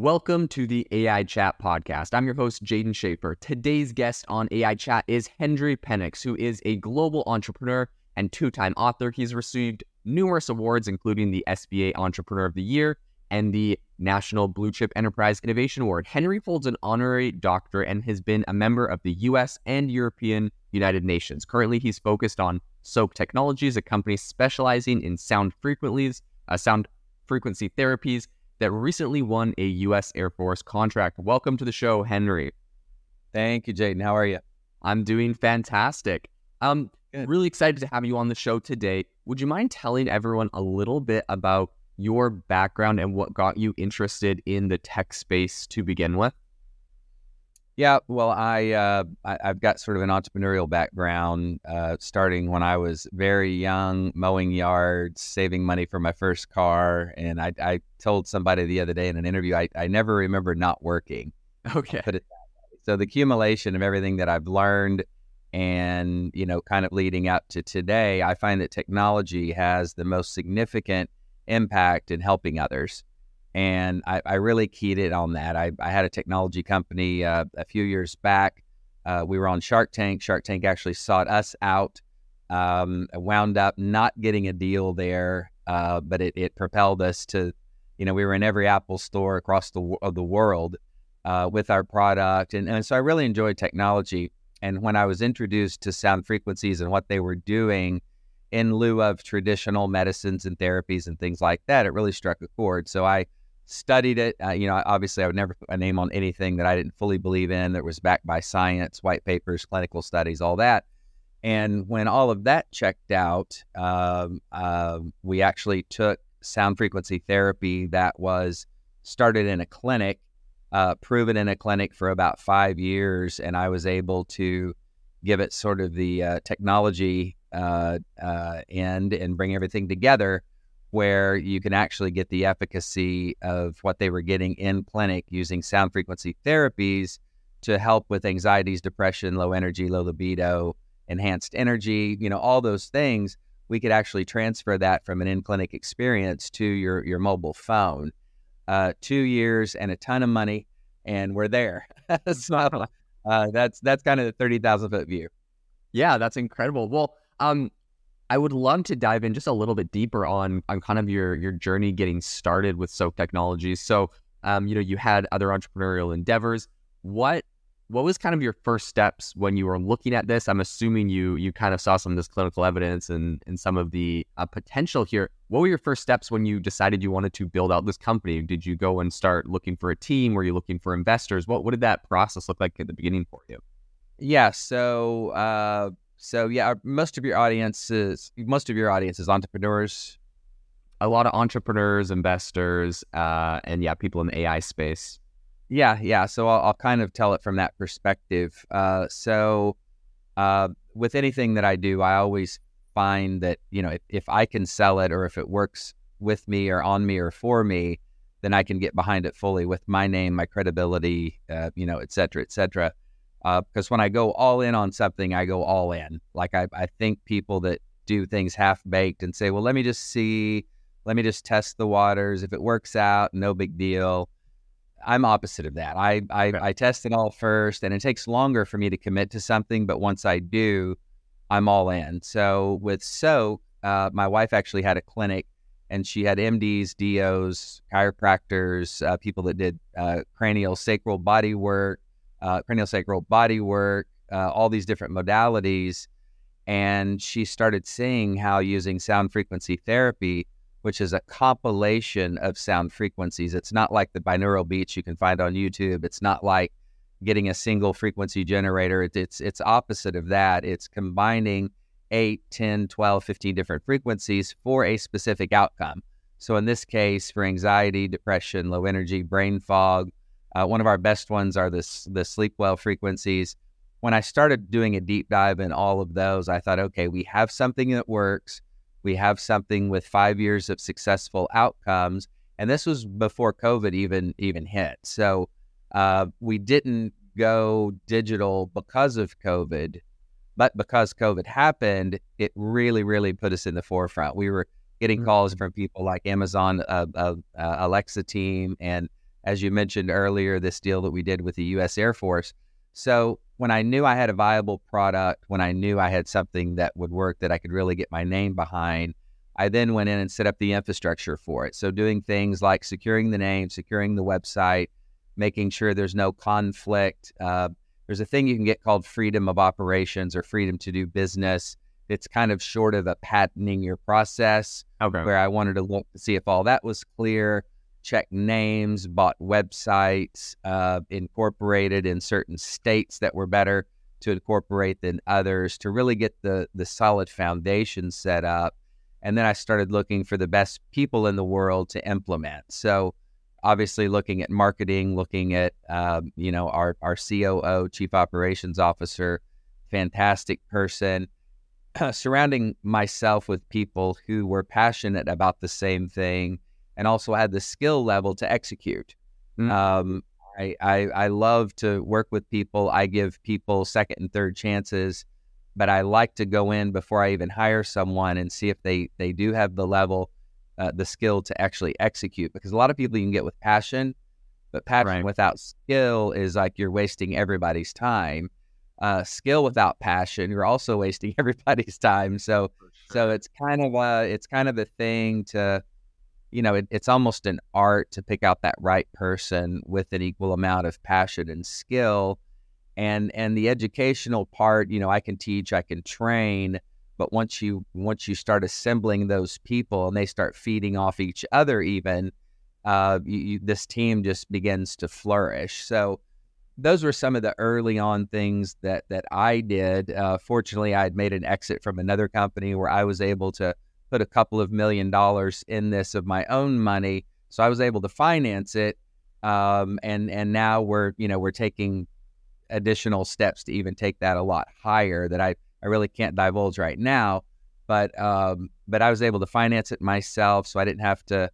Welcome to the AI Chat podcast. I'm your host, Jaeden Schafer. Today's guest on AI Chat is Henry Penix, who is a global entrepreneur and two time author. He's received numerous awards, including the SBA Entrepreneur of the Year and the National Blue Chip Enterprise Innovation Award. Henry holds an honorary doctorate and has been a member of the US and European United Nations. Currently, he's focused on Soaak Technologies, a company specializing in sound frequencies, uh, sound frequency therapies that recently won a U.S. Air Force contract. Welcome to the show, Henry. Thank you, Jaeden. How are you? I'm doing fantastic. Um, Good. really excited to have you on the show today. Would you mind telling everyone a little bit about your background and what got you interested in the tech space to begin with? Yeah, well, I, uh, I have got sort of an entrepreneurial background, uh, starting when I was very young, mowing yards, saving money for my first car, and I, I told somebody the other day in an interview, I, I never remember not working. Okay. so the accumulation of everything that I've learned, and you know, kind of leading up to today, I find that technology has the most significant impact in helping others and I, I, really keyed it on that. I, I had a technology company uh, a few years back. Uh, we were on Shark Tank. Shark Tank actually sought us out. Um, wound up not getting a deal there, uh, but it, it, propelled us to, you know, we were in every Apple store across the of the world uh, with our product, and, and so I really enjoyed technology. And when I was introduced to sound frequencies and what they were doing in lieu of traditional medicines and therapies and things like that, it really struck a chord. So I studied it. Uh, you know, obviously, I would never put a name on anything that I didn't fully believe in that was backed by science, white papers, clinical studies, all that. And when all of that checked out, um, uh, we actually took sound frequency therapy that was started in a clinic, uh, proven in a clinic for about five years, and I was able to give it sort of the uh, technology uh, uh, end and bring everything together where you can actually get the efficacy of what they were getting in clinic using sound frequency therapies to help with anxieties, depression, low energy, low libido, enhanced energy, you know, all those things. We could actually transfer that from an in clinic experience to your, your mobile phone. Uh, two years and a ton of money, and we're there. so, uh, that's that's kind of the thirty thousand foot view. Yeah, that's incredible. Well, um, I would love to dive in just a little bit deeper on on kind of your your journey getting started with Soaak Technologies. So, um, you know, you had other entrepreneurial endeavors. What what was kind of your first steps when you were looking at this? I'm assuming you you kind of saw some of this clinical evidence and and some of the uh, potential here. What were your first steps when you decided you wanted to build out this company? Did you go and start looking for a team? Were you looking for investors? What what did that process look like at the beginning for you? Yeah, so uh, so yeah, most of your audience is most of your audience is entrepreneurs. A lot of entrepreneurs, investors, uh, and yeah, people in the AI space. Yeah, yeah. So I'll, I'll kind of tell it from that perspective. Uh, so uh, with anything that I do, I always find that you know if, if I can sell it or if it works with me or on me or for me, then I can get behind it fully with my name, my credibility, uh, you know, et cetera, et cetera because uh, when I go all in on something, I go all in. Like I, I think people that do things half baked and say, well, let me just see, let me just test the waters. If it works out, no big deal. I'm opposite of that. I I, okay. I test it all first, and it takes longer for me to commit to something. But once I do, I'm all in. So with Soaak, uh, my wife actually had a clinic, and she had MDs, DOs, chiropractors, uh, people that did uh, cranial sacral body work, uh, sacral body work, uh, all these different modalities. And she started seeing how using sound frequency therapy, which is a compilation of sound frequencies, it's not like the binaural beats you can find on YouTube. It's not like getting a single frequency generator. It, it's it's opposite of that. It's combining 8, 10, 12, 15 different frequencies for a specific outcome. So in this case, for anxiety, depression, low energy, brain fog, uh, one of our best ones are the, the sleep well frequencies. When I started doing a deep dive in all of those, I thought, okay, we have something that works. We have something with five years of successful outcomes. And this was before COVID even even hit. So uh, we didn't go digital because of COVID, but because COVID happened, it really, really put us in the forefront. We were getting calls mm-hmm. from people like Amazon, uh, uh, uh Alexa team, and as you mentioned earlier, this deal that we did with the U.S. Air Force. So when I knew I had a viable product, when I knew I had something that would work that I could really get my name behind, I then went in and set up the infrastructure for it. So doing things like securing the name, securing the website, making sure there's no conflict. Uh, there's a thing you can get called freedom of operations or freedom to do business. It's kind of short of a patenting your process, Okay. where I wanted to look to see if all that was clear, check names, bought websites, uh, incorporated in certain states that were better to incorporate than others to really get the the solid foundation set up. And then I started looking for the best people in the world to implement. So obviously looking at marketing, looking at um, you know our our COO, Chief Operations Officer, fantastic person. surrounding myself with people who were passionate about the same thing and also had the skill level to execute. Mm. Um, I, I I love to work with people. I give people second and third chances, but I like to go in before I even hire someone and see if they they do have the level, uh, the skill to actually execute. Because a lot of people you can get with passion, but passion Right. without skill is like you're wasting everybody's time. Uh, skill without passion, you're also wasting everybody's time. So so it's kind of a it's kind of a thing to, you know, it, it's almost an art to pick out that right person with an equal amount of passion and skill, and and the educational part, you know, I can teach, I can train, but once you once you start assembling those people and they start feeding off each other, even, uh, you, you, this team just begins to flourish. So those were some of the early on things that that I did. Uh, fortunately, I had made an exit from another company where I was able to put a couple of million dollars in this of my own money, so I was able to finance it. Um, and and now we're you know we're taking additional steps to even take that a lot higher that I I really can't divulge right now. But um, but I was able to finance it myself, so I didn't have to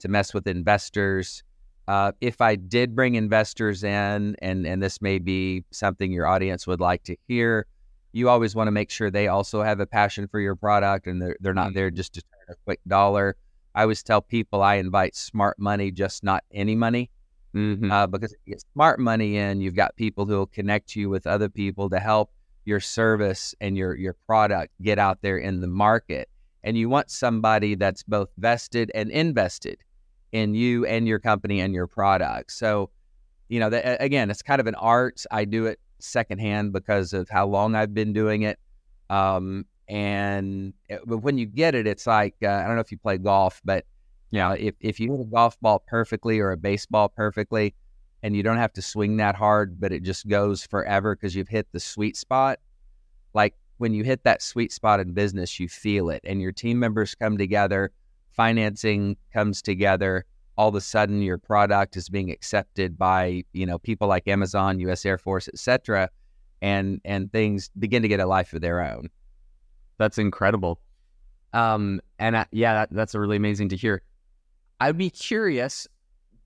to mess with investors. Uh, if I did bring investors in, and and this may be something your audience would like to hear, you always want to make sure they also have a passion for your product and they're they're not there just to turn a quick dollar. I always tell people I invite smart money, just not any money, Mhm. uh, because if you get smart money in, you've got people who will connect you with other people to help your service and your your product get out there in the market. And you want somebody that's both vested and invested in you and your company and your product. So, you know, that, again, it's kind of an art. I do it secondhand because of how long I've been doing it. Um, and it, but when you get it, it's like uh, I don't know if you play golf, but Yeah. uh, if if you hit a golf ball perfectly or a baseball perfectly, and you don't have to swing that hard, but it just goes forever because you've hit the sweet spot. Like when you hit that sweet spot in business, you feel it, and your team members come together, financing comes together. All of a sudden, your product is being accepted by you know people like Amazon, U.S. Air Force, etc., and and things begin to get a life of their own. That's incredible. Um, and uh, yeah, that, that's really amazing to hear. I'd be curious.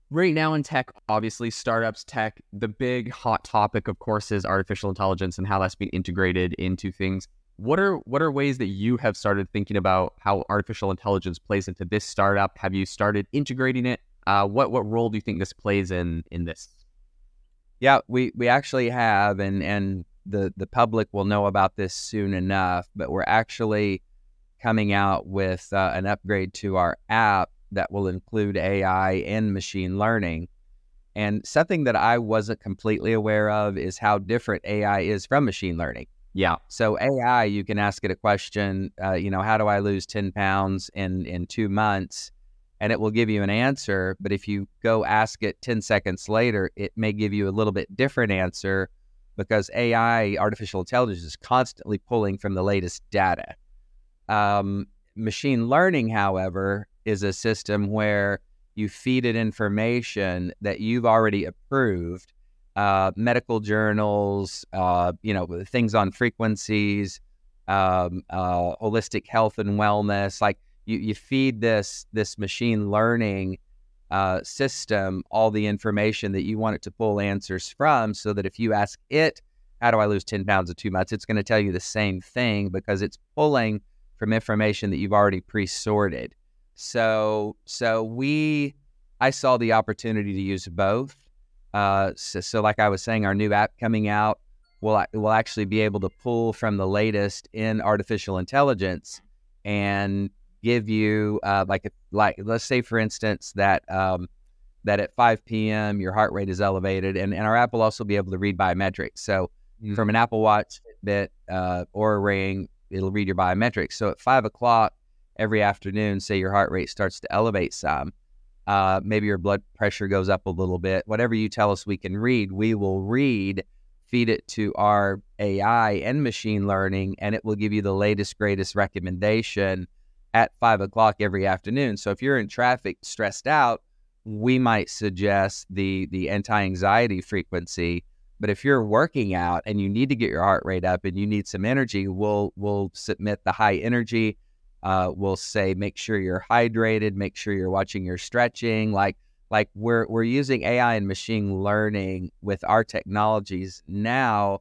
Right now in tech, obviously, startups, tech, the big hot topic, of course, is artificial intelligence and how that's being integrated into things. What are what are ways that you have started thinking about how artificial intelligence plays into this startup? Have you started integrating it? Uh, what what role do you think this plays in in this? Yeah, we we actually have, and and the the public will know about this soon enough. But we're actually coming out with uh, an upgrade to our app that will include AI and machine learning. And something that I wasn't completely aware of is how different AI is from machine learning. Yeah, So AI, you can ask it a question. Uh, you know, how do I lose ten pounds in in two months? And it will give you an answer. But if you go ask it ten seconds later, it may give you a little bit different answer because AI, artificial intelligence, is constantly pulling from the latest data. Um, machine learning, however, is a system where you feed it information that you've already approved uh, medical journals, uh, you know, things on frequencies, um, uh, holistic health and wellness. Like you, you feed this this machine learning uh, system all the information that you want it to pull answers from, so that if you ask it, "How do I lose ten pounds in two months?" it's going to tell you the same thing because it's pulling from information that you've already pre-sorted. So, so we I saw the opportunity to use both. Uh, so, so, like I was saying, our new app coming out will will actually be able to pull from the latest in artificial intelligence and give you uh, like like let's say for instance that um, that at 5 p.m. your heart rate is elevated, and, and our app will also be able to read biometrics. So mm-hmm. from an Apple Watch, Fitbit, uh, or a Ring, it'll read your biometrics. So at five o'clock every afternoon, say your heart rate starts to elevate some, uh, maybe your blood pressure goes up a little bit. Whatever you tell us we can read, we will read, feed it to our AI and machine learning, and it will give you the latest, greatest recommendation at five o'clock every afternoon. So if you're in traffic stressed out, we might suggest the the anti-anxiety frequency. But if you're working out and you need to get your heart rate up and you need some energy, we'll we'll submit the high energy uh, we'll say make sure you're hydrated, make sure you're watching your stretching. Like like we're we're using AI and machine learning with our technologies now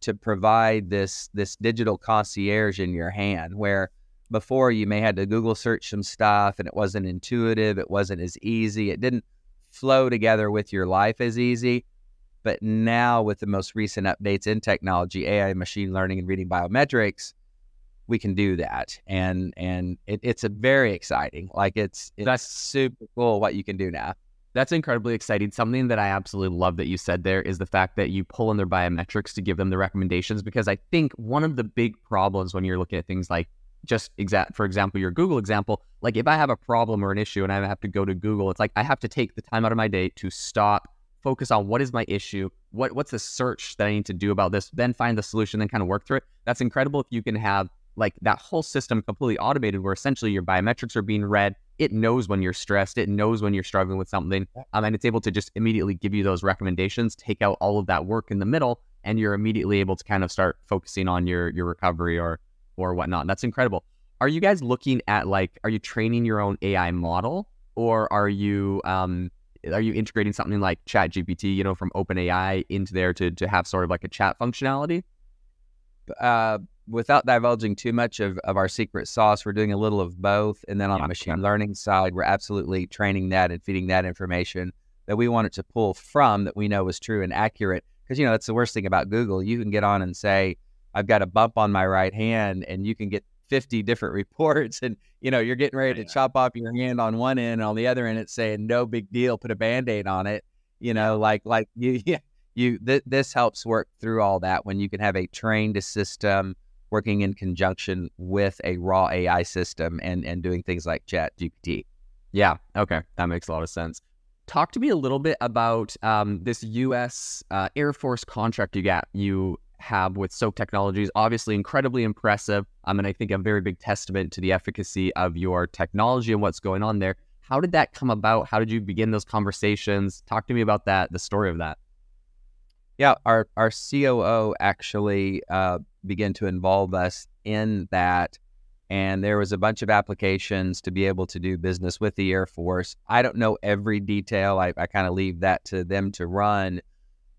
to provide this this digital concierge in your hand where before you may had to google search some stuff and it wasn't intuitive it wasn't as easy it didn't flow together with your life as easy but now with the most recent updates in technology ai machine learning and reading biometrics we can do that and and it, it's a very exciting like it's it's that's super cool what you can do now. That's incredibly exciting. Something that i absolutely love that you said there is the fact that you pull in their biometrics to give them the recommendations because i think one of the big problems when you're looking at things like just exact for example your google example like if i have a problem or an issue and i have to go to google it's like i have to take the time out of my day to stop focus on what is my issue what what's the search that i need to do about this then find the solution then kind of work through it. That's incredible if you can have like that whole system completely automated where essentially your biometrics are being read. It knows when you're stressed. It knows when you're struggling with something. Um, and it's able to just immediately give you those recommendations, take out all of that work in the middle, and you're immediately able to kind of start focusing on your your recovery or or whatnot. And that's incredible. Are you guys looking at like, are you training your own AI model or are you um are you integrating something like Chat GPT, you know, from OpenAI into there to to have sort of like a chat functionality? Uh without divulging too much of, of our secret sauce, we're doing a little of both. And then on yeah, the machine yeah. learning side, we're absolutely training that and feeding that information that we want it to pull from that we know is true and accurate. Because, you know, that's the worst thing about Google. You can get on and say, I've got a bump on my right hand, and you can get 50 different reports. And, you know, you're getting ready to chop off your hand on one end, and on the other end, it's saying, no big deal, put a band aid on it. You know, like, like you, yeah, you, th- this helps work through all that when you can have a trained system working in conjunction with a raw AI system and and doing things like Chat GPT. Yeah. Okay, that makes a lot of sense. Talk to me a little bit about um, this U.S. Uh, Air Force contract you got you have with Soaak Technologies. Obviously, incredibly impressive. Um, and I think a very big testament to the efficacy of your technology and what's going on there. How did that come about? How did you begin those conversations? Talk to me about that, the story of that. Yeah, our our COO actually uh, began to involve us in that, and there was a bunch of applications to be able to do business with the Air Force. I don't know every detail. I, I kind of leave that to them to run,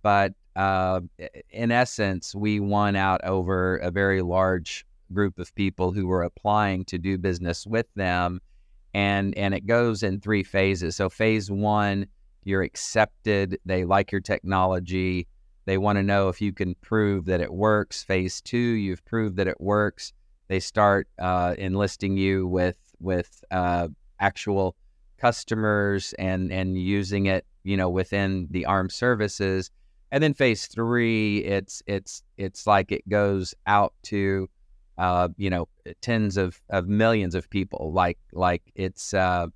but uh, in essence, we won out over a very large group of people who were applying to do business with them, and and it goes in three phases. So phase one, you're accepted. They like your technology they want to know if you can prove that it works. Phase two, you've proved that it works. They start uh, enlisting you with with uh, actual customers and and using it, you know, within the armed services. And then phase three, it's it's it's like it goes out to, uh, you know, tens of, of millions of people. Like like it's uh,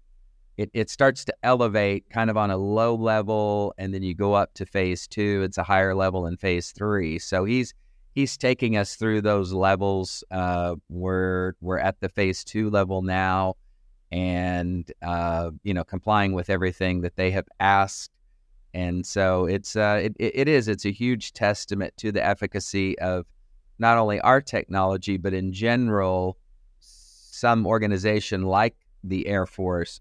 it, it starts to elevate kind of on a low level and then you go up to phase two it's a higher level in phase three. So he's he's taking us through those levels uh, we're we're at the phase two level now. And uh, you know complying with everything that they have asked. And so it's uh, it, it is it's a huge testament to the efficacy of not only our technology but in general some organization like the air force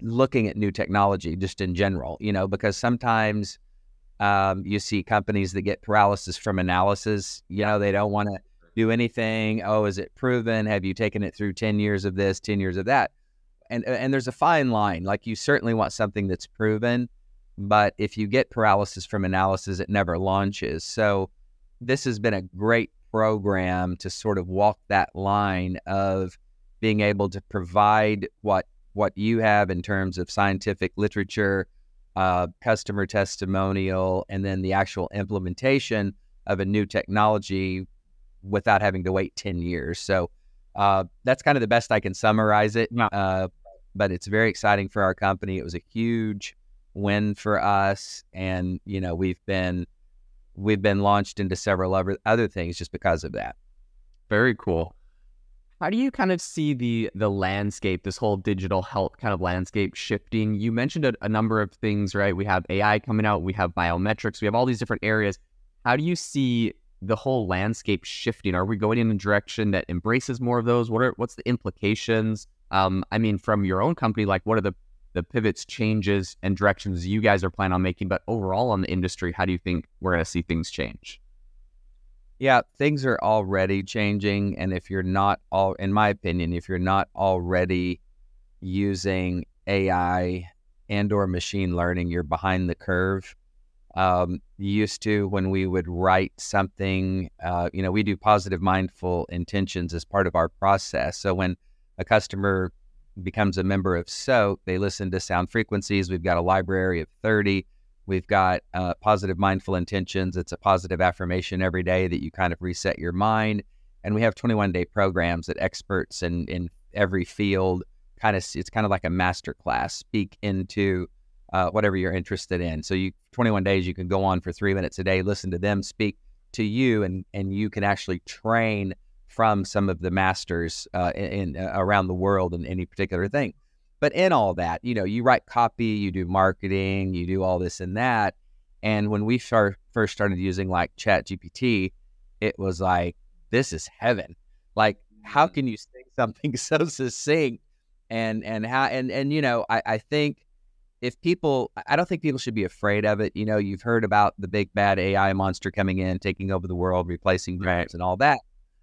looking at new technology just in general, you know, because sometimes um, you see companies that get paralysis from analysis. You know, they don't want to do anything. Oh, is it proven? Have you taken it through 10 years of this, 10 years of that? and and there's a fine line. Like you certainly want something that's proven, but if you get paralysis from analysis, it never launches. So this has been a great program to sort of walk that line of being able to provide what what you have in terms of scientific literature, uh, customer testimonial, and then the actual implementation of a new technology without having to wait 10 years. So uh, that's kind of the best I can summarize it. Yeah. Uh, but it's very exciting for our company. It was a huge win for us, and you know we've been we've been launched into several other other things just because of that. Very cool. How do you kind of see the the landscape, this whole digital health kind of landscape shifting? You mentioned a, a number of things, right? We have AI coming out, we have biometrics, we have all these different areas. How do you see the whole landscape shifting? Are we going in a direction that embraces more of those? What are what's the implications? Um, I mean, from your own company, like what are the the pivots, changes, and directions you guys are planning on making? But overall on the industry, how do you think we're going to see things change? Yeah, things are already changing, and if you're not all, in my opinion, if you're not already using AI and or machine learning, you're behind the curve um, used to when we would write something, uh, you know, we do positive mindful intentions as part of our process. So when a customer becomes a member of SOAAK, they listen to sound frequencies. We've got a library of 30. We've got uh, positive mindful intentions. It's a positive affirmation every day that you kind of reset your mind. And we have 21 day programs that experts in, in every field kind of, it's kind of like a master class, speak into uh, whatever you're interested in. So you 21 days you can go on for three minutes a day, listen to them speak to you, and and you can actually train from some of the masters uh, in, in uh, around the world in any particular thing. But in all that, you know, you write copy, you do marketing, you do all this and that. And when we first first started using like Chat GPT, it was like, this is heaven. Like, how mm-hmm. can you say something so succinct? And and how and and you know, I, I think if people, I don't think people should be afraid of it. You know, you've heard about the big bad AI monster coming in, taking over the world, replacing jobs right. and all that.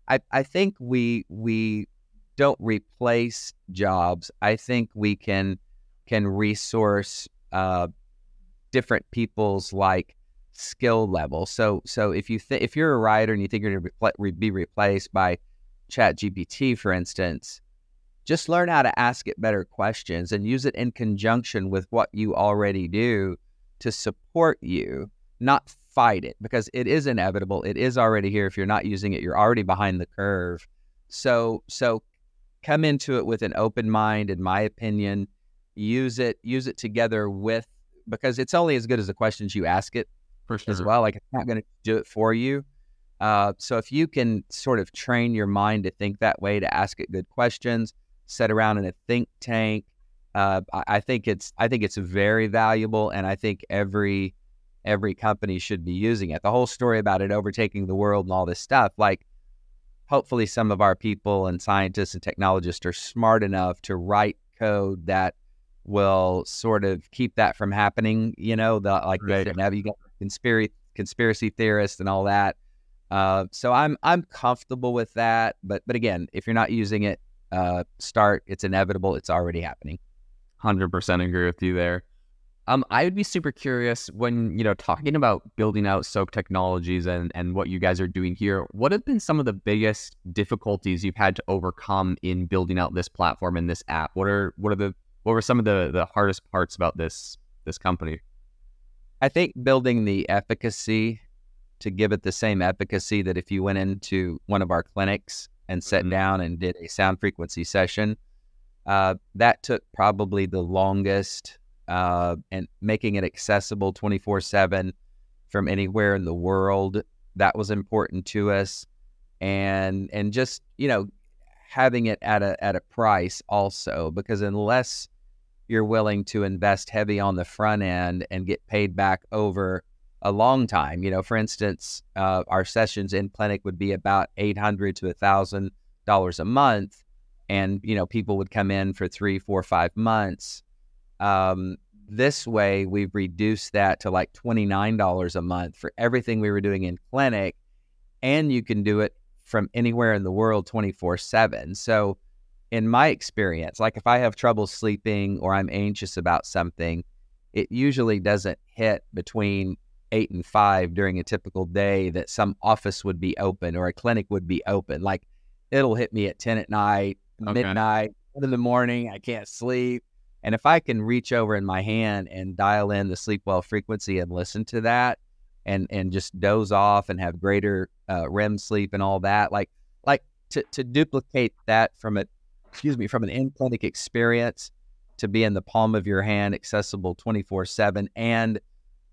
I, I think we we don't replace jobs. I think we can can resource uh, different people's like skill level. So so if you th- if you're a writer and you think you're going to repl- be replaced by Chat GPT, for instance, just learn how to ask it better questions and use it in conjunction with what you already do to support you, not fight it because it is inevitable. It is already here. If you're not using it, you're already behind the curve. So, so come into it with an open mind, in my opinion. Use it, use it together with because it's only as good as the questions you ask it for sure. as well. Like it's not going to do it for you. Uh, so if you can sort of train your mind to think that way, to ask it good questions, set around in a think tank. Uh, I, I, think it's I think it's very valuable, and I think every every company should be using it. The whole story about it overtaking the world and all this stuff, like hopefully some of our people and scientists and technologists are smart enough to write code that will sort of keep that from happening. You know, the like right. the, you got conspiracy conspiracy theorists and all that. Uh, so I'm I'm comfortable with that, but but again, if you're not using it, uh, start. It's inevitable. It's already happening. Hundred percent agree with you there. Um, I would be super curious when you know talking about building out SOAAK technologies and and what you guys are doing here. What have been some of the biggest difficulties you've had to overcome in building out this platform and this app? What are what are the what were some of the the hardest parts about this this company? I think building the efficacy to give it the same efficacy that if you went into one of our clinics and sat mm-hmm. down and did a sound frequency session. Uh, that took probably the longest, uh, and making it accessible 24 7 from anywhere in the world. That was important to us. And, and just, you know, having it at a, at a price also, because unless you're willing to invest heavy on the front end and get paid back over a long time. You know, for instance, uh, our sessions in clinic would be about eight hundred to a thousand dollars a month, and you know, people would come in for three, four, five months. Um, this way, we've reduced that to like twenty nine dollars a month for everything we were doing in clinic, and you can do it from anywhere in the world, twenty four seven. So in my experience, like if I have trouble sleeping or I'm anxious about something, it usually doesn't hit between eight and five during a typical day that some office would be open or a clinic would be open. Like it'll hit me at 10 at night, okay. midnight, one in the morning. I can't sleep. And if I can reach over in my hand and dial in the sleep well frequency and listen to that and, and just doze off and have greater uh, REM sleep and all that, like, like to, to duplicate that from a, excuse me, from an in clinic experience to be in the palm of your hand, accessible 24 seven and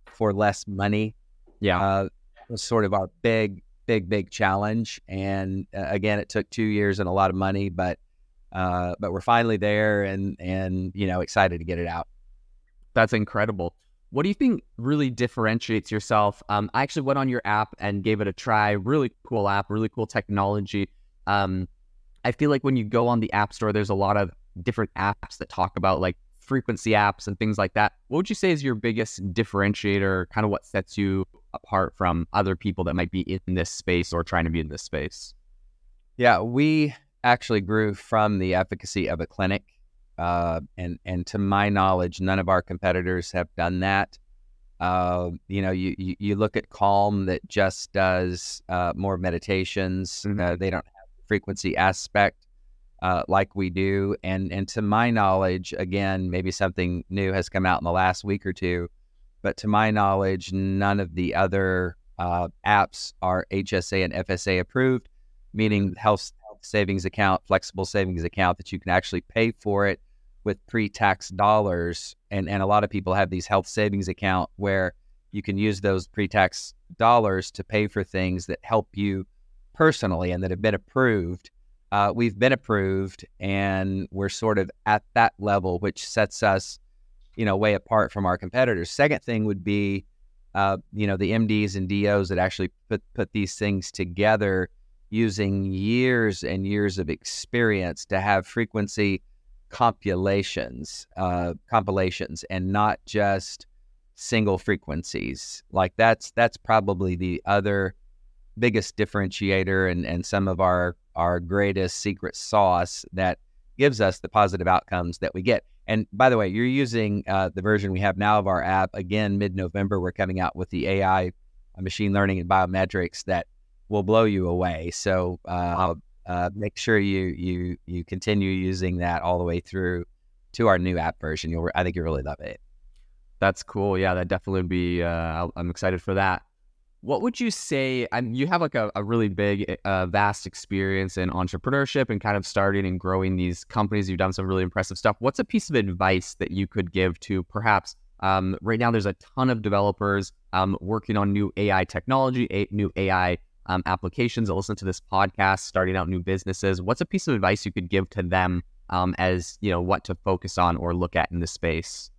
for less money. Yeah. Uh, was sort of our big, big, big challenge. And uh, again, it took two years and a lot of money, but uh, but we're finally there and and you know excited to get it out. That's incredible. What do you think really differentiates yourself? Um, I actually went on your app and gave it a try. Really cool app, really cool technology. Um, I feel like when you go on the app store, there's a lot of different apps that talk about like frequency apps and things like that. What would you say is your biggest differentiator, kind of what sets you apart from other people that might be in this space or trying to be in this space? Yeah, we actually grew from the efficacy of a clinic. Uh, and, and to my knowledge, none of our competitors have done that. Uh, you know, you, you, you, look at Calm that just does uh, more meditations. Mm-hmm. Uh, they don't have the frequency aspect uh, like we do. And and to my knowledge, again, maybe something new has come out in the last week or two, but to my knowledge, none of the other uh, apps are HSA and FSA approved, meaning health, health savings account, flexible savings account that you can actually pay for it with pre-tax dollars. And and a lot of people have these health savings account where you can use those pre-tax dollars to pay for things that help you personally and that have been approved uh, we've been approved and we're sort of at that level, which sets us, you know, way apart from our competitors. Second thing would be, uh, you know, the MDs and DOs that actually put put these things together using years and years of experience to have frequency compilations, uh, compilations, and not just single frequencies. Like that's that's probably the other biggest differentiator and and some of our our greatest secret sauce that gives us the positive outcomes that we get. And by the way, you're using uh, the version we have now of our app. Again, mid November, we're coming out with the AI, uh, machine learning, and biometrics that will blow you away. So uh, uh, make sure you you you continue using that all the way through to our new app version. You'll I think you'll really love it. That's cool. Yeah, that definitely would be. Uh, I'm excited for that. What would you say? You have like a, a really big, eh, uh, vast experience in entrepreneurship and kind of starting and growing these companies. You've done some really impressive stuff. What's a piece of advice that you could give to perhaps um, right now? There's a ton of developers um, working on new AI technology, a, new AI um, applications that listen to this podcast, starting out new businesses. What's a piece of advice you could give to them um, as you know what to focus on or look at in this space?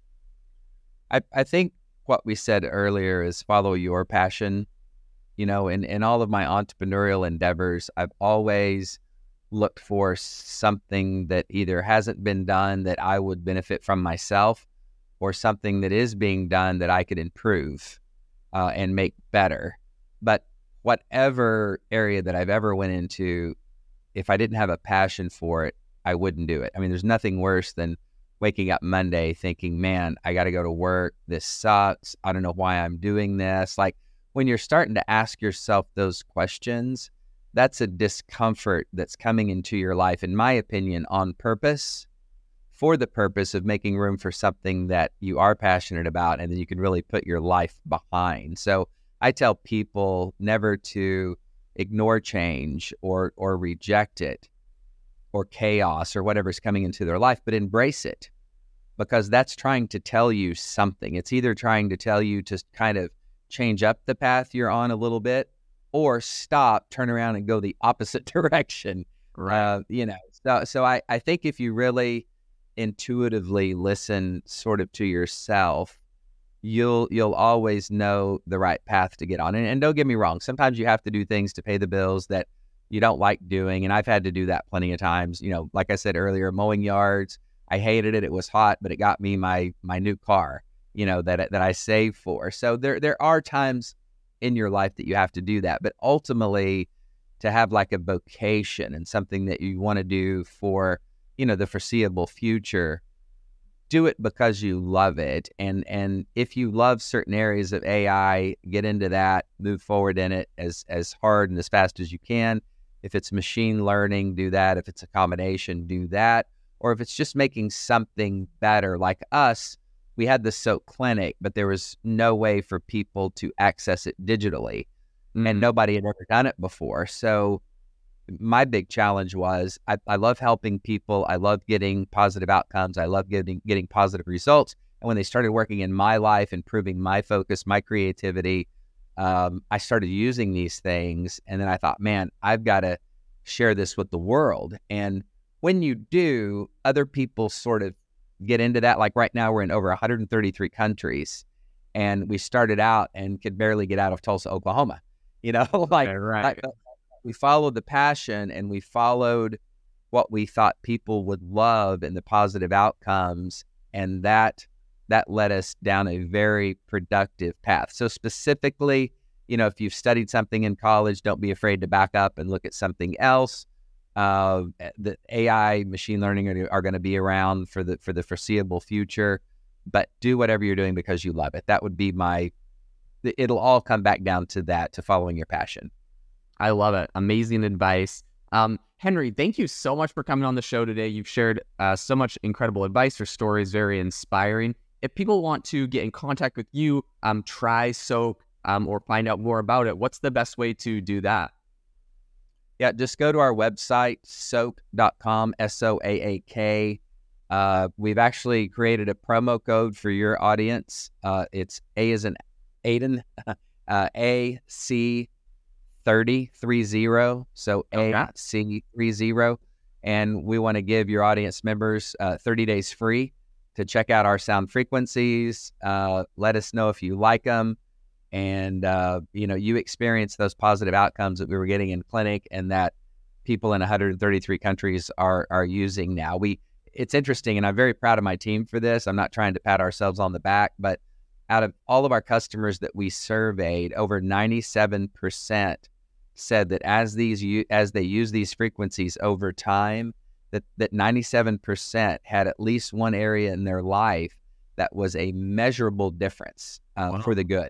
I, I think what we said earlier is follow your passion. You know, in, in all of my entrepreneurial endeavors, I've always looked for something that either hasn't been done that I would benefit from myself or something that is being done that I could improve uh, and make better. But whatever area that I've ever went into, if I didn't have a passion for it, I wouldn't do it. I mean, there's nothing worse than waking up Monday thinking, man, I got to go to work. This sucks. I don't know why I'm doing this. Like when you're starting to ask yourself those questions, that's a discomfort that's coming into your life, in my opinion, on purpose for the purpose of making room for something that you are passionate about and then you can really put your life behind. So I tell people never to ignore change or or reject it or chaos or whatever's coming into their life, but embrace it because that's trying to tell you something. It's either trying to tell you to kind of change up the path you're on a little bit or stop, turn around and go the opposite direction. Right. Uh, you know, so, so I, I think if you really intuitively listen sort of to yourself, you'll you'll always know the right path to get on. And, and don't get me wrong, sometimes you have to do things to pay the bills that – you don't like doing. And I've had to do that plenty of times. You know, like I said earlier, mowing yards. I hated it. It was hot, but it got me my my new car. You know that that I saved for. So there there are times in your life that you have to do that, but ultimately to have like a vocation and something that you want to do for you know, the foreseeable future, do it because you love it. And and if you love certain areas of AI, get into that, move forward in it as as hard and as fast as you can. If it's machine learning, do that. If it's a combination, do that. Or if it's just making something better, like us, we had the SOAAK clinic, but there was no way for people to access it digitally. Mm-hmm. And nobody had ever done it before. So my big challenge was I, I love helping people. I love getting positive outcomes. I love getting getting positive results. And when they started working in my life, improving my focus, my creativity, um, I started using these things. And then I thought, man, I've got to share this with the world. And when you do, other people sort of get into that. Like right now, we're in over 133 countries, and we started out and could barely get out of Tulsa, Oklahoma. You know, like right we followed the passion and we followed what we thought people would love and the positive outcomes and that that led us down a very productive path. So specifically you know if you've studied something in college don't be afraid to back up and look at something else. Uh, the ai machine learning are, are going to be around for the for the foreseeable future but do whatever you're doing because you love it. That would be my it'll all come back down to that to following your passion I love it. Amazing advice. Um, Henry, thank you so much for coming on the show today. You've shared uh, so much incredible advice. Your story is very inspiring. If people want to get in contact with you, um, try SOAAK, um, or find out more about it, what's the best way to do that? Yeah, just go to our website, soaak.com, S O A A K. Uh, we've actually created a promo code for your audience. Uh, it's A is an Aiden, uh, A C 30, 30. So AC30. And we want to give your audience members uh, 30 days free to check out our sound frequencies. Uh, let us know if you like them. And, uh, you know, you experience those positive outcomes that we were getting in clinic and that people in 133 countries are, are using now. We, it's interesting, and I'm very proud of my team for this. I'm not trying to pat ourselves on the back, but out of all of our customers that we surveyed, over 97% said that as these as they use these frequencies over time, that that 97% had at least one area in their life that was a measurable difference uh, wow. for the good.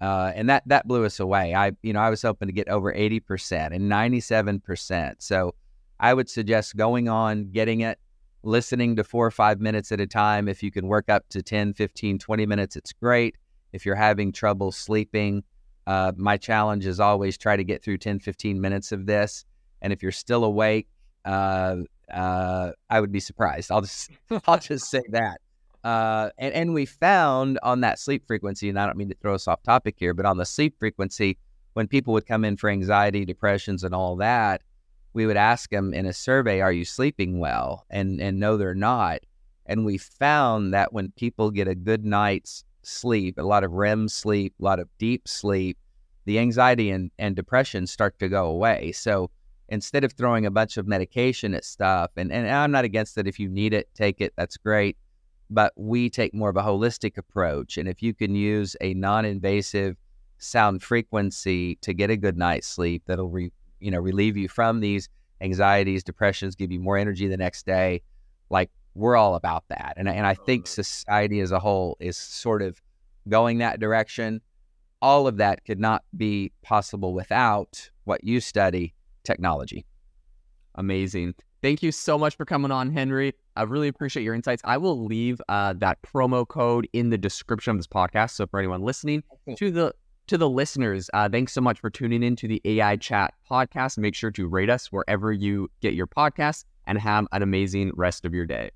Uh, and that that blew us away. I you know I was hoping to get over 80% and 97%. So I would suggest going on, getting it, listening to four or five minutes at a time. If you can work up to 10, 15, 20 minutes, it's great. If you're having trouble sleeping, uh, my challenge is always try to get through 10, 15 minutes of this. And if you're still awake, uh, uh, I would be surprised. I'll just I'll just say that. Uh, and, and we found on that sleep frequency, and I don't mean to throw us off topic here, but on the sleep frequency, when people would come in for anxiety, depressions, and all that, we would ask them in a survey, "Are you sleeping well?" And and no, they're not. And we found that when people get a good night's sleep, a lot of REM sleep, a lot of deep sleep, the anxiety and, and depression start to go away. So instead of throwing a bunch of medication at stuff, and, and I'm not against it. If you need it, take it. That's great. But we take more of a holistic approach. And if you can use a non invasive sound frequency to get a good night's sleep, that'll re, you know relieve you from these anxieties, depressions, give you more energy the next day. Like we're all about that. And, and I think society as a whole is sort of going that direction. All of that could not be possible without what you study technology. Amazing. Thank you so much for coming on, Henry. I really appreciate your insights. I will leave uh, that promo code in the description of this podcast. So for anyone listening, to the to the listeners, uh, thanks so much for tuning in to the AI Chat podcast. Make sure to rate us wherever you get your podcasts and have an amazing rest of your day.